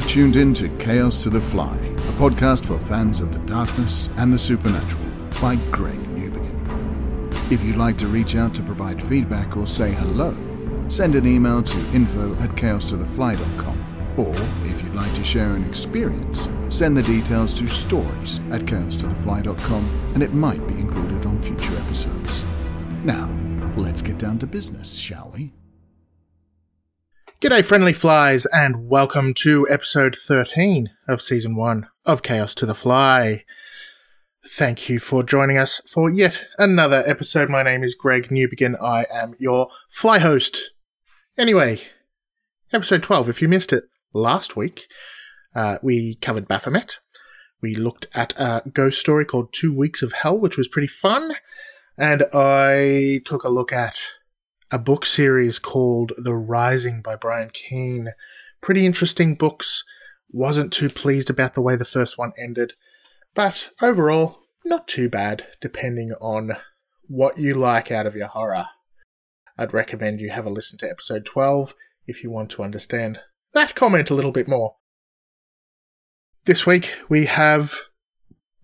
You've tuned in to Chaos to the Fly, a podcast for fans of the darkness and the supernatural by Greg Newbegin. If you'd like to reach out to provide feedback or say hello, send an email to info at chaostothefly.com. Or if you'd like to share an experience, send the details to stories at chaostothefly.com and it might be included on future episodes. Now, let's get down to business, shall we? G'day, friendly flies, and welcome to episode 13 of season 1 of Chaos to the Fly. Thank you for joining us for yet another episode. My name is Greg Newbegin. I am your fly host. Anyway, episode 12, if you missed it last week, uh, we covered Baphomet. We looked at a ghost story called Two Weeks of Hell, which was pretty fun. And I took a look at a book series called The Rising by Brian Keene. Pretty interesting books. Wasn't too pleased about the way the first one ended, but overall, not too bad, depending on what you like out of your horror. I'd recommend you have a listen to episode 12 if you want to understand that comment a little bit more. This week we have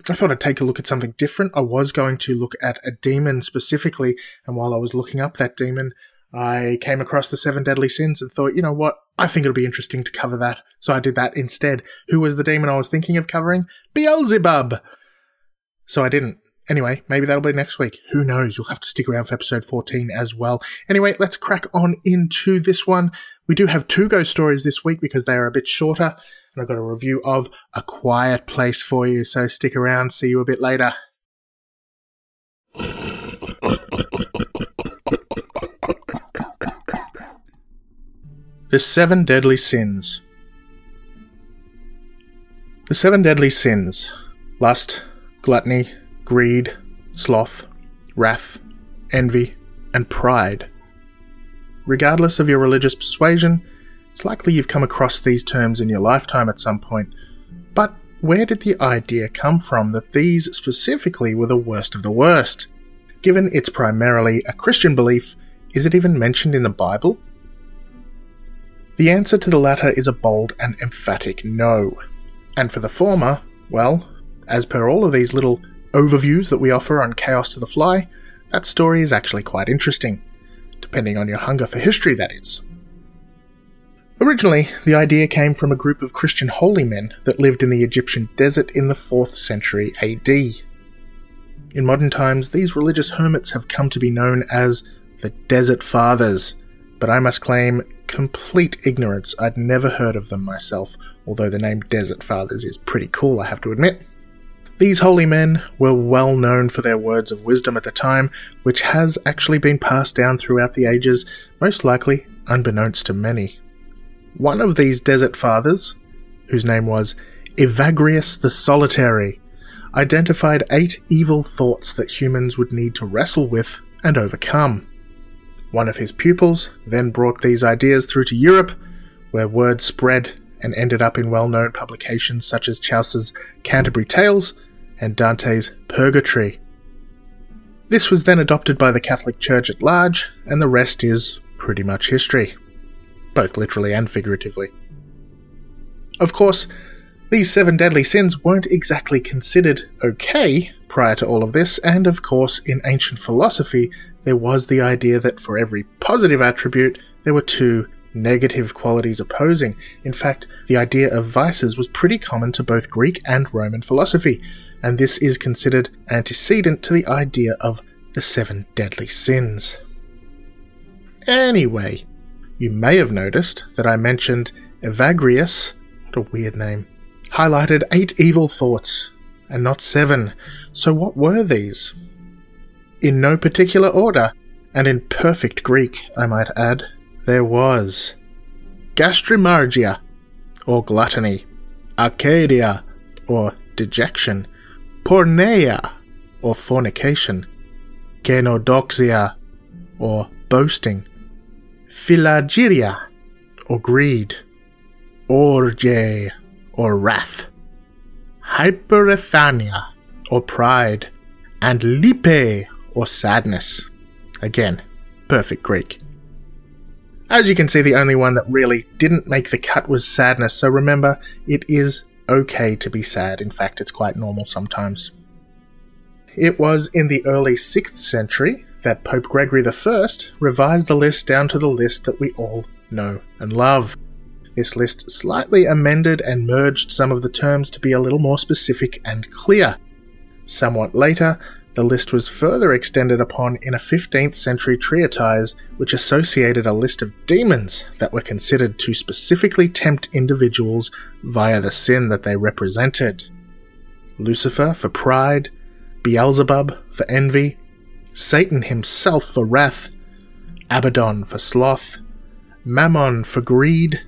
I thought I'd take a look at something different. I was going to look at a demon specifically, and while I was looking up that demon, I came across the seven deadly sins and thought, you know what, I think it'll be interesting to cover that. So I did that instead. Who was the demon I was thinking of covering? Beelzebub! So I didn't. Anyway, maybe that'll be next week. Who knows? You'll have to stick around for episode 14 as well. Anyway, let's crack on into this one. We do have two ghost stories this week because they are a bit shorter and I've got a review of A Quiet Place for you, so stick around, see you a bit later. The Seven Deadly Sins. The seven deadly sins lust, gluttony, greed, sloth, wrath, envy, and pride. Regardless of your religious persuasion, it's likely you've come across these terms in your lifetime at some point. But where did the idea come from that these specifically were the worst of the worst? Given it's primarily a Christian belief, is it even mentioned in the Bible? The answer to the latter is a bold and emphatic no. And for the former, well, as per all of these little overviews that we offer on Chaos to the Fly, that story is actually quite interesting. Depending on your hunger for history, that is. Originally, the idea came from a group of Christian holy men that lived in the Egyptian desert in the 4th century AD. In modern times, these religious hermits have come to be known as the Desert Fathers, but I must claim complete ignorance. I'd never heard of them myself, although the name Desert Fathers is pretty cool, I have to admit. These holy men were well known for their words of wisdom at the time, which has actually been passed down throughout the ages, most likely unbeknownst to many. One of these desert fathers, whose name was Evagrius the Solitary, identified eight evil thoughts that humans would need to wrestle with and overcome. One of his pupils then brought these ideas through to Europe, where word spread and ended up in well known publications such as Chaucer's Canterbury Tales and Dante's Purgatory. This was then adopted by the Catholic Church at large, and the rest is pretty much history both literally and figuratively. Of course, these seven deadly sins weren't exactly considered okay prior to all of this, and of course, in ancient philosophy, there was the idea that for every positive attribute, there were two negative qualities opposing. In fact, the idea of vices was pretty common to both Greek and Roman philosophy, and this is considered antecedent to the idea of the seven deadly sins. Anyway, you may have noticed that I mentioned Evagrius, what a weird name, highlighted eight evil thoughts, and not seven. So what were these? In no particular order, and in perfect Greek, I might add, there was Gastrimargia, or gluttony, Arcadia, or dejection, Porneia, or fornication, Kenodoxia, or boasting, Philargyria, or greed, Orge, or wrath, hyperethania, or pride, and Lipe, or sadness. Again, perfect Greek. As you can see, the only one that really didn't make the cut was sadness, so remember, it is okay to be sad. In fact, it's quite normal sometimes. It was in the early 6th century that Pope Gregory I revised the list down to the list that we all know and love. This list slightly amended and merged some of the terms to be a little more specific and clear. Somewhat later, the list was further extended upon in a 15th century treatise which associated a list of demons that were considered to specifically tempt individuals via the sin that they represented. Lucifer for pride, Beelzebub for envy, Satan himself for wrath, Abaddon for sloth, Mammon for greed,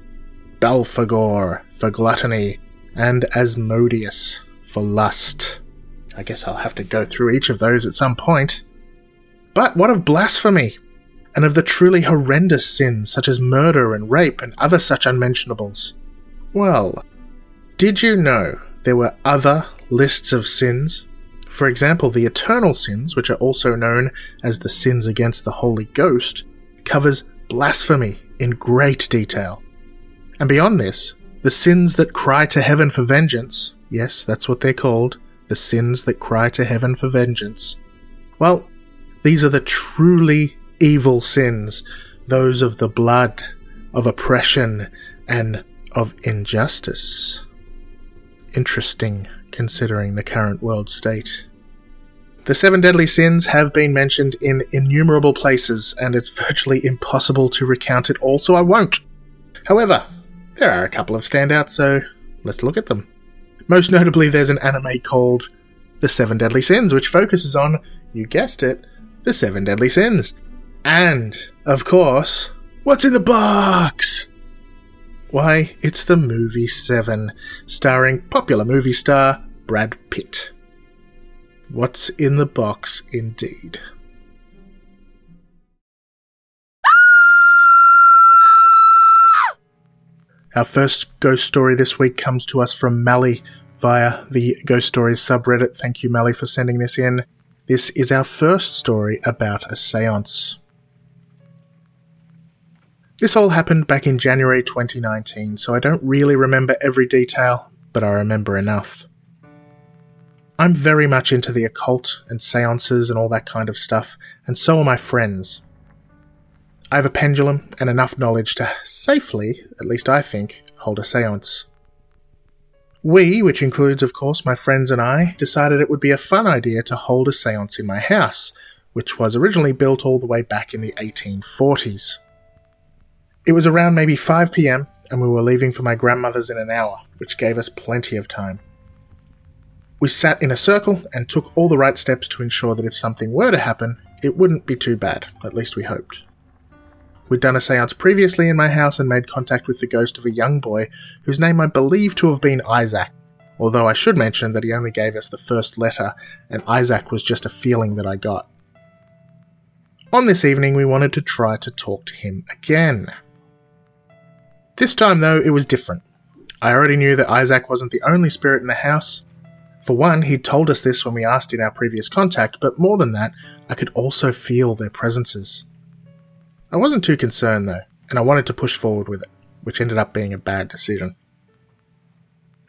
Belphegor for gluttony, and Asmodeus for lust. I guess I'll have to go through each of those at some point. But what of blasphemy? And of the truly horrendous sins such as murder and rape and other such unmentionables? Well, did you know there were other lists of sins? For example, the eternal sins, which are also known as the sins against the Holy Ghost, covers blasphemy in great detail. And beyond this, the sins that cry to heaven for vengeance, yes, that's what they're called, the sins that cry to heaven for vengeance. Well, these are the truly evil sins, those of the blood, of oppression, and of injustice. Interesting, considering the current world state. The seven deadly sins have been mentioned in innumerable places, and it's virtually impossible to recount it all, so I won't. However, there are a couple of standouts, so let's look at them. Most notably, there's an anime called The Seven Deadly Sins, which focuses on, you guessed it, the seven deadly sins. And, of course, what's in the box? Why, it's the movie Seven, starring popular movie star Brad Pitt. What's in the box, indeed? Our first ghost story this week comes to us from Mally via the Ghost Stories subreddit. Thank you, Mally, for sending this in. This is our first story about a seance. This all happened back in January 2019, so I don't really remember every detail, but I remember enough. I'm very much into the occult and seances and all that kind of stuff, and so are my friends. I have a pendulum and enough knowledge to safely, at least I think, hold a seance. We, which includes, of course, my friends and I, decided it would be a fun idea to hold a seance in my house, which was originally built all the way back in the 1840s. It was around maybe 5 pm, and we were leaving for my grandmother's in an hour, which gave us plenty of time. We sat in a circle and took all the right steps to ensure that if something were to happen, it wouldn't be too bad, at least we hoped. We'd done a seance previously in my house and made contact with the ghost of a young boy whose name I believe to have been Isaac, although I should mention that he only gave us the first letter, and Isaac was just a feeling that I got. On this evening, we wanted to try to talk to him again. This time, though, it was different. I already knew that Isaac wasn't the only spirit in the house. For one, he'd told us this when we asked in our previous contact, but more than that, I could also feel their presences. I wasn't too concerned though, and I wanted to push forward with it, which ended up being a bad decision.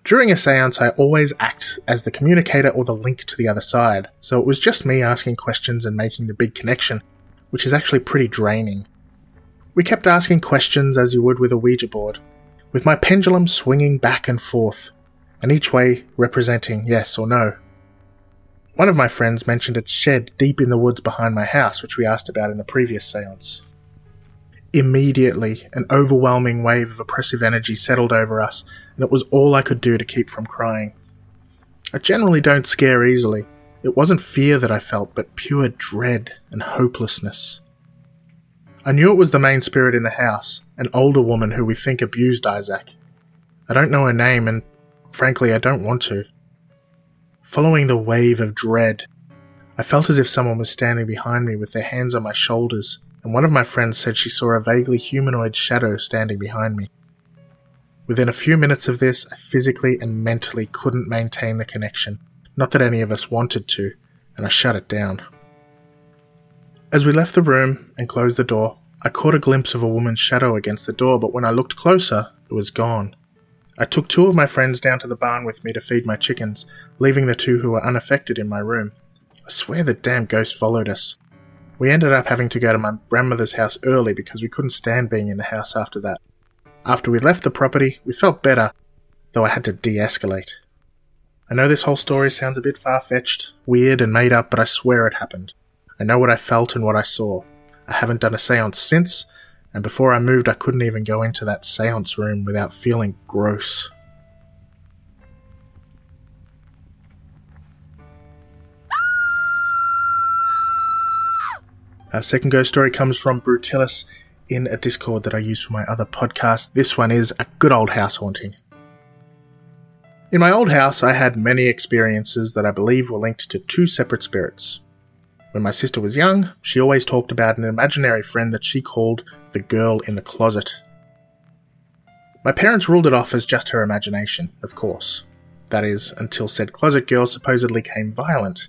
During a seance, I always act as the communicator or the link to the other side, so it was just me asking questions and making the big connection, which is actually pretty draining. We kept asking questions as you would with a Ouija board, with my pendulum swinging back and forth, and each way representing yes or no. One of my friends mentioned a shed deep in the woods behind my house, which we asked about in the previous seance. Immediately, an overwhelming wave of oppressive energy settled over us, and it was all I could do to keep from crying. I generally don't scare easily. It wasn't fear that I felt, but pure dread and hopelessness. I knew it was the main spirit in the house, an older woman who we think abused Isaac. I don't know her name, and frankly, I don't want to. Following the wave of dread, I felt as if someone was standing behind me with their hands on my shoulders and one of my friends said she saw a vaguely humanoid shadow standing behind me. Within a few minutes of this, I physically and mentally couldn't maintain the connection, not that any of us wanted to, and I shut it down. As we left the room and closed the door, I caught a glimpse of a woman's shadow against the door, but when I looked closer, it was gone. I took two of my friends down to the barn with me to feed my chickens, leaving the two who were unaffected in my room. I swear the damn ghost followed us. We ended up having to go to my grandmother's house early because we couldn't stand being in the house after that. After we left the property, we felt better, though I had to de escalate. I know this whole story sounds a bit far fetched, weird, and made up, but I swear it happened. I know what I felt and what I saw. I haven't done a seance since, and before I moved, I couldn't even go into that seance room without feeling gross. Our second ghost story comes from Brutilis in a Discord that I use for my other podcast. This one is a good old house haunting. In my old house, I had many experiences that I believe were linked to two separate spirits. When my sister was young, she always talked about an imaginary friend that she called the girl in the closet. My parents ruled it off as just her imagination, of course. That is, until said closet girl supposedly came violent,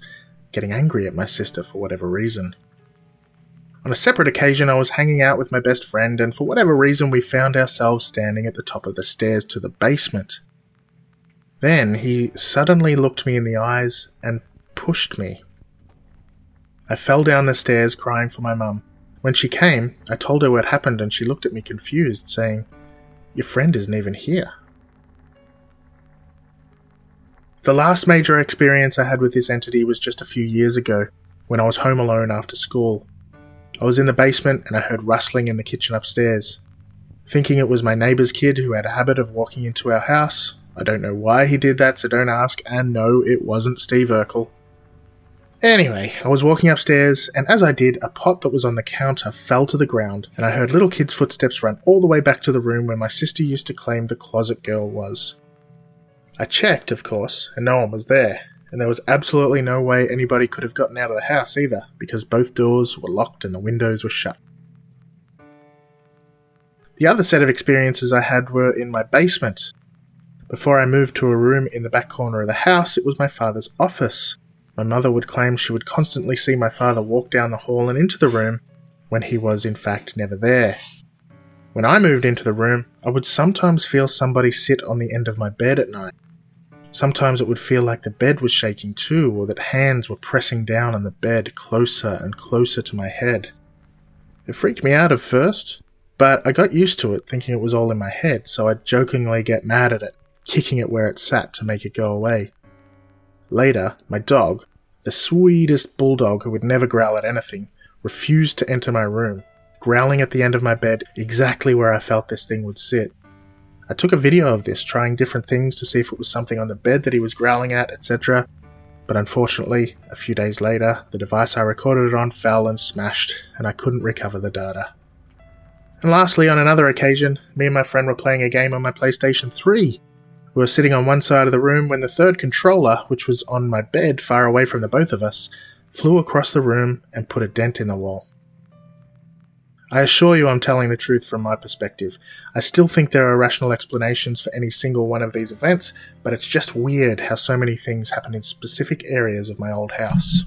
getting angry at my sister for whatever reason. On a separate occasion, I was hanging out with my best friend, and for whatever reason, we found ourselves standing at the top of the stairs to the basement. Then he suddenly looked me in the eyes and pushed me. I fell down the stairs crying for my mum. When she came, I told her what happened, and she looked at me confused, saying, Your friend isn't even here. The last major experience I had with this entity was just a few years ago, when I was home alone after school. I was in the basement and I heard rustling in the kitchen upstairs. Thinking it was my neighbour's kid who had a habit of walking into our house, I don't know why he did that, so don't ask, and no, it wasn't Steve Urkel. Anyway, I was walking upstairs, and as I did, a pot that was on the counter fell to the ground, and I heard little kid's footsteps run all the way back to the room where my sister used to claim the closet girl was. I checked, of course, and no one was there and there was absolutely no way anybody could have gotten out of the house either, because both doors were locked and the windows were shut. The other set of experiences I had were in my basement. Before I moved to a room in the back corner of the house, it was my father's office. My mother would claim she would constantly see my father walk down the hall and into the room when he was in fact never there. When I moved into the room, I would sometimes feel somebody sit on the end of my bed at night. Sometimes it would feel like the bed was shaking too, or that hands were pressing down on the bed closer and closer to my head. It freaked me out at first, but I got used to it, thinking it was all in my head, so I'd jokingly get mad at it, kicking it where it sat to make it go away. Later, my dog, the sweetest bulldog who would never growl at anything, refused to enter my room, growling at the end of my bed exactly where I felt this thing would sit. I took a video of this, trying different things to see if it was something on the bed that he was growling at, etc. But unfortunately, a few days later, the device I recorded it on fell and smashed, and I couldn't recover the data. And lastly, on another occasion, me and my friend were playing a game on my PlayStation 3. We were sitting on one side of the room when the third controller, which was on my bed far away from the both of us, flew across the room and put a dent in the wall. I assure you I'm telling the truth from my perspective. I still think there are rational explanations for any single one of these events, but it's just weird how so many things happen in specific areas of my old house.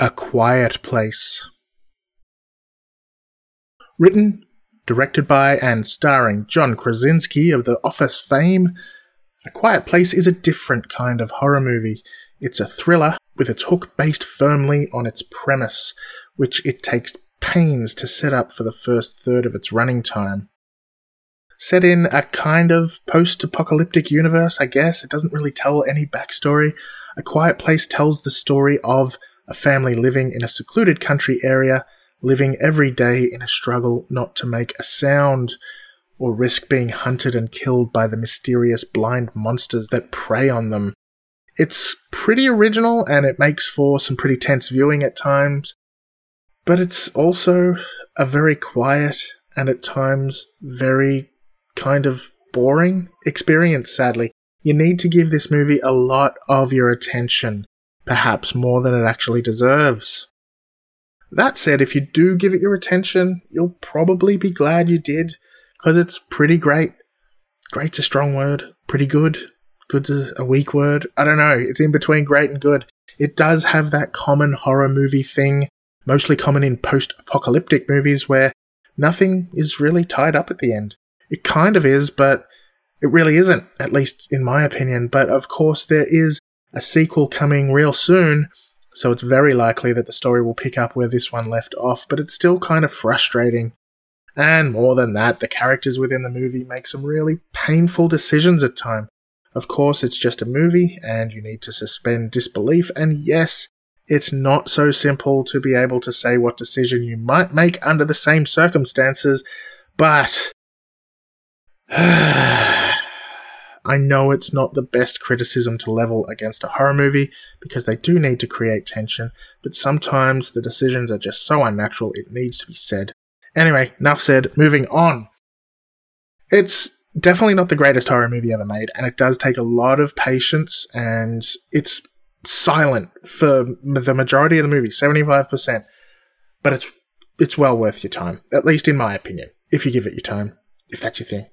A Quiet Place. Written, directed by, and starring John Krasinski of The Office fame, a Quiet Place is a different kind of horror movie. It's a thriller with its hook based firmly on its premise, which it takes pains to set up for the first third of its running time. Set in a kind of post apocalyptic universe, I guess, it doesn't really tell any backstory. A Quiet Place tells the story of a family living in a secluded country area, living every day in a struggle not to make a sound or risk being hunted and killed by the mysterious blind monsters that prey on them. It's pretty original and it makes for some pretty tense viewing at times, but it's also a very quiet and at times very kind of boring experience, sadly. You need to give this movie a lot of your attention, perhaps more than it actually deserves. That said, if you do give it your attention, you'll probably be glad you did because it's pretty great. Great's a strong word. Pretty good. Good's a, weak word. I don't know. It's in between great and good. It does have that common horror movie thing, mostly common in post apocalyptic movies where nothing is really tied up at the end. It kind of is, but it really isn't, at least in my opinion. But of course, there is a sequel coming real soon, so it's very likely that the story will pick up where this one left off, but it's still kind of frustrating. And more than that, the characters within the movie make some really painful decisions at times. Of course, it's just a movie, and you need to suspend disbelief, and yes, it's not so simple to be able to say what decision you might make under the same circumstances, but. I know it's not the best criticism to level against a horror movie because they do need to create tension, but sometimes the decisions are just so unnatural it needs to be said. Anyway, enough said, moving on. It's definitely not the greatest horror movie ever made, and it does take a lot of patience, and it's silent for the majority of the movie, 75%. But it's it's well worth your time, at least in my opinion, if you give it your time, if that's your thing.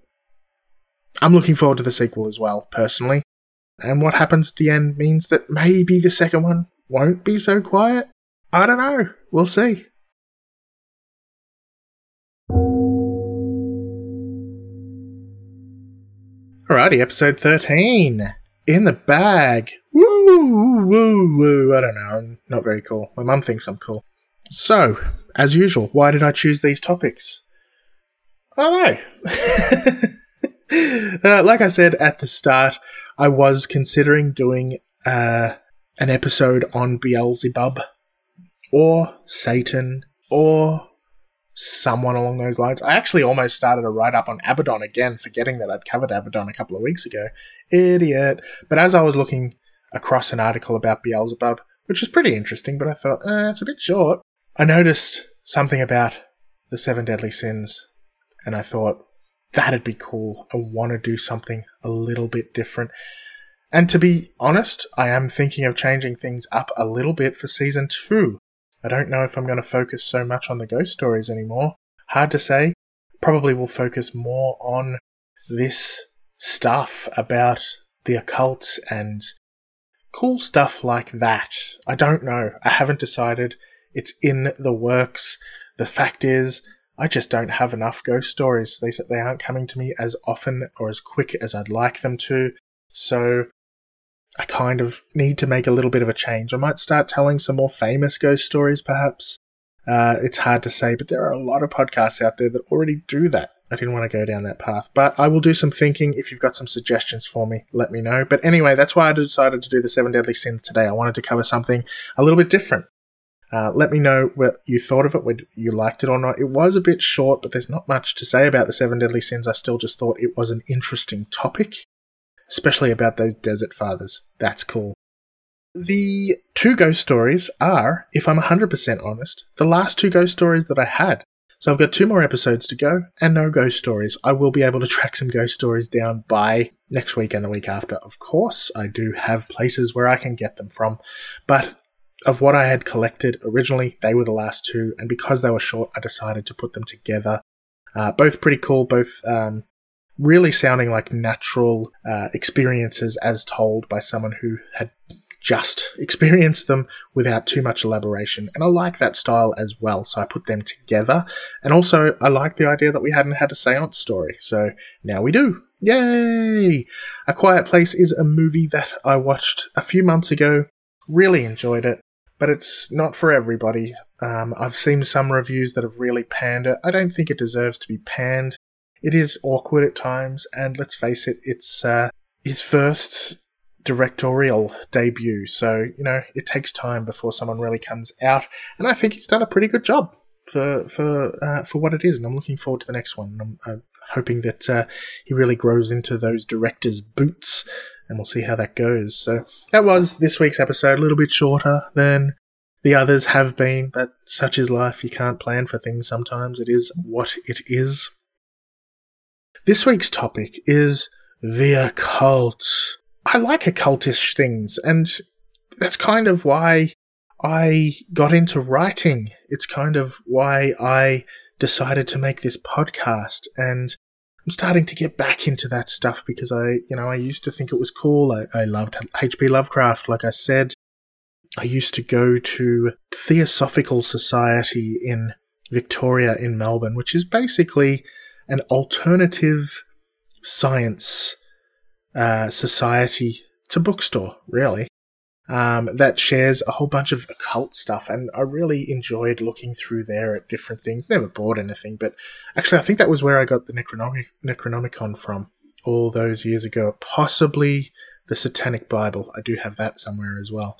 I'm looking forward to the sequel as well, personally. And what happens at the end means that maybe the second one won't be so quiet. I don't know. We'll see. Alrighty, episode 13. In the bag. Woo, woo, woo. I don't know. I'm not very cool. My mum thinks I'm cool. So, as usual, why did I choose these topics? I don't know. uh, like I said at the start, I was considering doing uh, an episode on Beelzebub or Satan or someone along those lines. I actually almost started a write up on Abaddon again, forgetting that I'd covered Abaddon a couple of weeks ago. Idiot. But as I was looking across an article about Beelzebub, which was pretty interesting, but I thought, eh, it's a bit short, I noticed something about the seven deadly sins, and I thought, that'd be cool. I want to do something a little bit different. And to be honest, I am thinking of changing things up a little bit for season two. I don't know if I'm going to focus so much on the ghost stories anymore. Hard to say. Probably will focus more on this stuff about the occult and cool stuff like that. I don't know. I haven't decided. It's in the works. The fact is, I just don't have enough ghost stories. They they aren't coming to me as often or as quick as I'd like them to. So I kind of need to make a little bit of a change. I might start telling some more famous ghost stories, perhaps. Uh, it's hard to say, but there are a lot of podcasts out there that already do that. I didn't want to go down that path, but I will do some thinking. If you've got some suggestions for me, let me know. But anyway, that's why I decided to do the seven deadly sins today. I wanted to cover something a little bit different. Uh, let me know what you thought of it, whether you liked it or not. It was a bit short, but there's not much to say about the seven deadly sins. I still just thought it was an interesting topic, especially about those desert fathers. That's cool. The two ghost stories are, if I'm 100% honest, the last two ghost stories that I had. So I've got two more episodes to go and no ghost stories. I will be able to track some ghost stories down by next week and the week after. Of course, I do have places where I can get them from, but of what I had collected originally, they were the last two, and because they were short, I decided to put them together. Uh, both pretty cool, both um, really sounding like natural uh, experiences as told by someone who had just experienced them without too much elaboration. And I like that style as well, so I put them together. And also, I like the idea that we hadn't had a seance story, so now we do. Yay! A Quiet Place is a movie that I watched a few months ago. Really enjoyed it but it's not for everybody. Um, I've seen some reviews that have really panned it. I don't think it deserves to be panned. It is awkward at times, and let's face it, it's uh, his first directorial debut, so you know it takes time before someone really comes out, and I think he's done a pretty good job for for uh, for what it is, and I'm looking forward to the next one. I'm, I'm hoping that uh, he really grows into those director's boots and we'll see how that goes. So that was this week's episode, a little bit shorter than the others have been, but such is life. You can't plan for things sometimes. It is what it is. This week's topic is the occult. I like occultish things, and that's kind of why I got into writing. It's kind of why I decided to make this podcast, and I'm starting to get back into that stuff because I, you know, I used to think it was cool. I, I loved H.P. Lovecraft, like I said. I used to go to Theosophical Society in Victoria in Melbourne, which is basically an alternative science uh, society to bookstore, really um, that shares a whole bunch of occult stuff. And I really enjoyed looking through there at different things. Never bought anything, but actually, I think that was where I got the Necronomic- Necronomicon from all those years ago. Possibly the Satanic Bible. I do have that somewhere as well.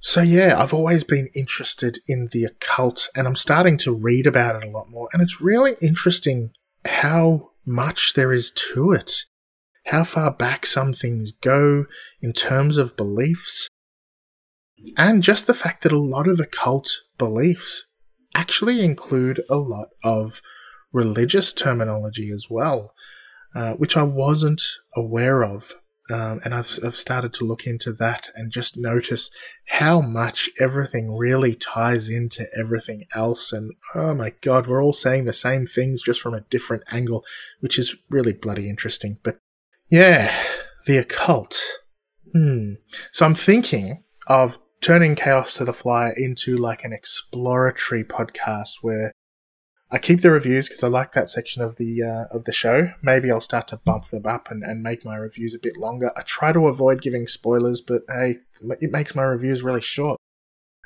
So, yeah, I've always been interested in the occult, and I'm starting to read about it a lot more. And it's really interesting how much there is to it, how far back some things go in terms of beliefs, and just the fact that a lot of occult beliefs actually include a lot of religious terminology as well, uh, which I wasn't aware of. Um, and I've, I've started to look into that and just notice how much everything really ties into everything else. And oh my god, we're all saying the same things just from a different angle, which is really bloody interesting. But yeah, the occult. Hmm. So I'm thinking of turning Chaos to the Fly into like an exploratory podcast where I keep the reviews because I like that section of the uh, of the show. Maybe I'll start to bump them up and, and make my reviews a bit longer. I try to avoid giving spoilers, but hey, it makes my reviews really short.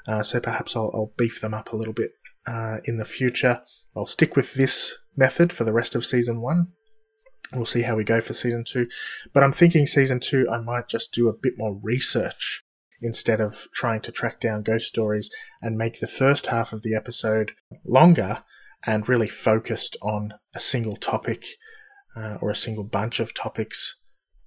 Uh, so perhaps I'll, I'll, beef them up a little bit uh, in the future. I'll stick with this method for the rest of season one. We'll see how we go for season two. But I'm thinking season two, I might just do a bit more research instead of trying to track down ghost stories and make the first half of the episode longer and really focused on a single topic uh, or a single bunch of topics.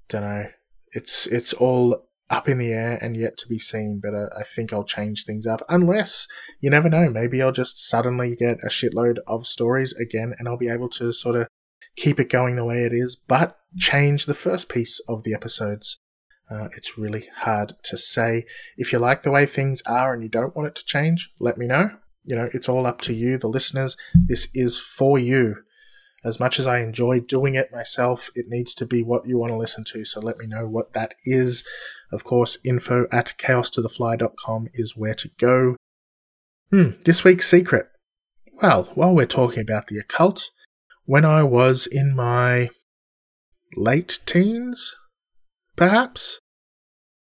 Don't know. It's it's all up in the air and yet to be seen, but uh, I think I'll change things up. Unless you never know, maybe I'll just suddenly get a shitload of stories again, and I'll be able to sort of keep it going the way it is, but change the first piece of the episodes uh, it's really hard to say. If you like the way things are and you don't want it to change, let me know. You know, it's all up to you, the listeners. This is for you. As much as I enjoy doing it myself, it needs to be what you want to listen to. So let me know what that is. Of course, info at chaostothefly.com is where to go. Hmm, this week's secret. Well, while we're talking about the occult, when I was in my late teens, perhaps.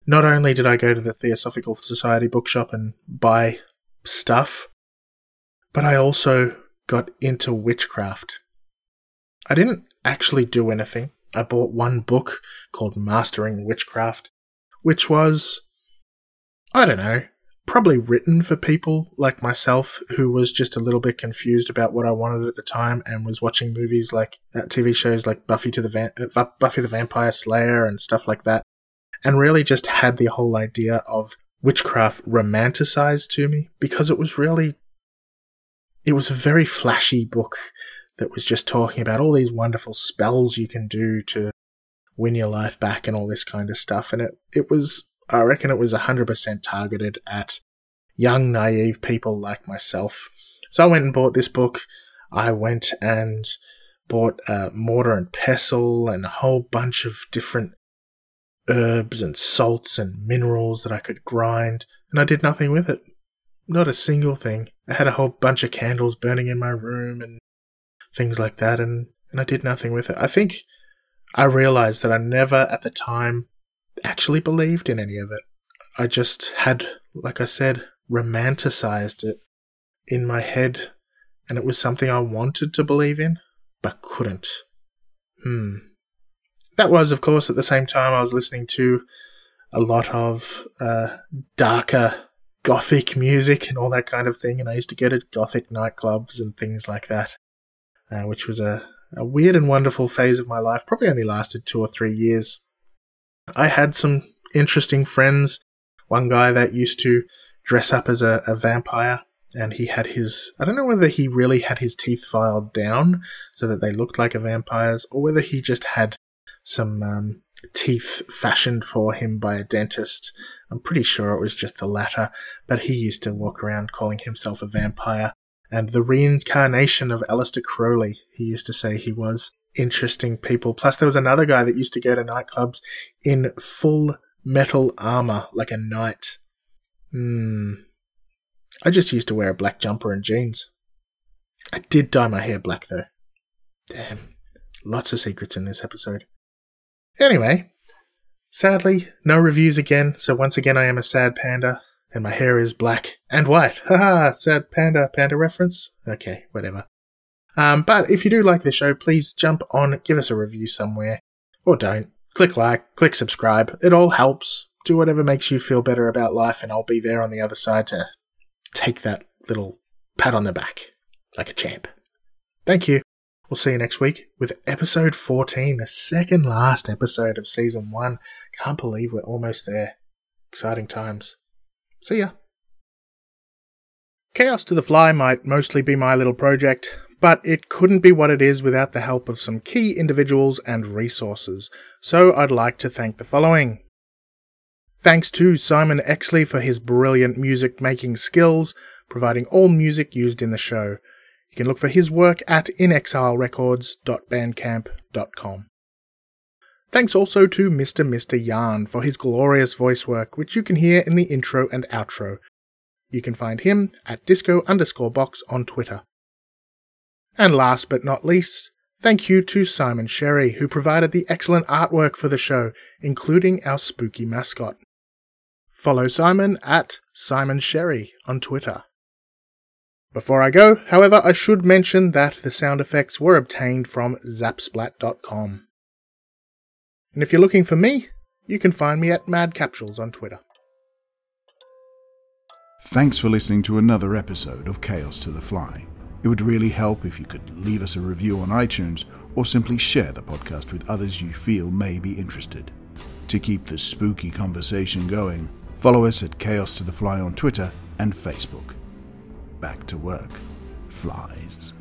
Not only did I go to the Theosophical Society bookshop and buy stuff, but I also got into witchcraft. I didn't actually do anything. I bought one book called Mastering Witchcraft, which was, I don't know, probably written for people like myself who was just a little bit confused about what I wanted at the time and was watching movies like uh, TV shows like Buffy to the uh, Buffy the Vampire Slayer and stuff like that, and really just had the whole idea of witchcraft romanticized to me because it was really it was a very flashy book that was just talking about all these wonderful spells you can do to win your life back and all this kind of stuff and it it was I reckon it was 100% targeted at young, naive people like myself. So I went and bought this book. I went and bought uh, mortar and pestle and a whole bunch of different herbs and salts and minerals that I could grind, and I did nothing with it. Not a single thing. I had a whole bunch of candles burning in my room and things like that, and, and I did nothing with it. I think I realized that I never at the time actually believed in any of it. I just had, like I said, romanticized it in my head, and it was something I wanted to believe in, but couldn't. Hmm. That was, of course, at the same time I was listening to a lot of uh, darker gothic music and all that kind of thing, and I used to get at gothic nightclubs and things like that, uh, which was a, a weird and wonderful phase of my life. Probably only lasted two or three years. I had some interesting friends. One guy that used to dress up as a, a vampire, and he had his. I don't know whether he really had his teeth filed down so that they looked like a vampire's, or whether he just had some um, teeth fashioned for him by a dentist. I'm pretty sure it was just the latter, but he used to walk around calling himself a vampire and the reincarnation of Aleister Crowley, he used to say he was. Interesting people. Plus, there was another guy that used to go to nightclubs in full metal armor, like a knight. Hmm. I just used to wear a black jumper and jeans. I did dye my hair black, though. Damn. Lots of secrets in this episode. Anyway, sadly, no reviews again, so once again I am a sad panda, and my hair is black and white. Haha, sad panda, panda reference? Okay, whatever. Um, but if you do like the show, please jump on, give us a review somewhere, or don't. Click like, click subscribe. It all helps. Do whatever makes you feel better about life, and I'll be there on the other side to take that little pat on the back like a champ. Thank you. We'll see you next week with episode 14, the second last episode of season 1. Can't believe we're almost there. Exciting times. See ya. Chaos to the Fly might mostly be my little project, but it couldn't be what it is without the help of some key individuals and resources, so I'd like to thank the following. Thanks to Simon Exley for his brilliant music making skills, providing all music used in the show. You can look for his work at inexilerecords.bandcamp.com. Thanks also to Mr. Mr. Yarn for his glorious voice work, which you can hear in the intro and outro. You can find him at disco underscore box on Twitter. And last but not least, thank you to Simon Sherry, who provided the excellent artwork for the show, including our spooky mascot. Follow Simon at Simon Sherry on Twitter. Before I go, however, I should mention that the sound effects were obtained from zapsplat.com. And if you're looking for me, you can find me at Mad Capsules on Twitter. Thanks for listening to another episode of Chaos to the Fly. It would really help if you could leave us a review on iTunes or simply share the podcast with others you feel may be interested. To keep the spooky conversation going, follow us at Chaos to the Fly on Twitter and Facebook. Back to work, flies.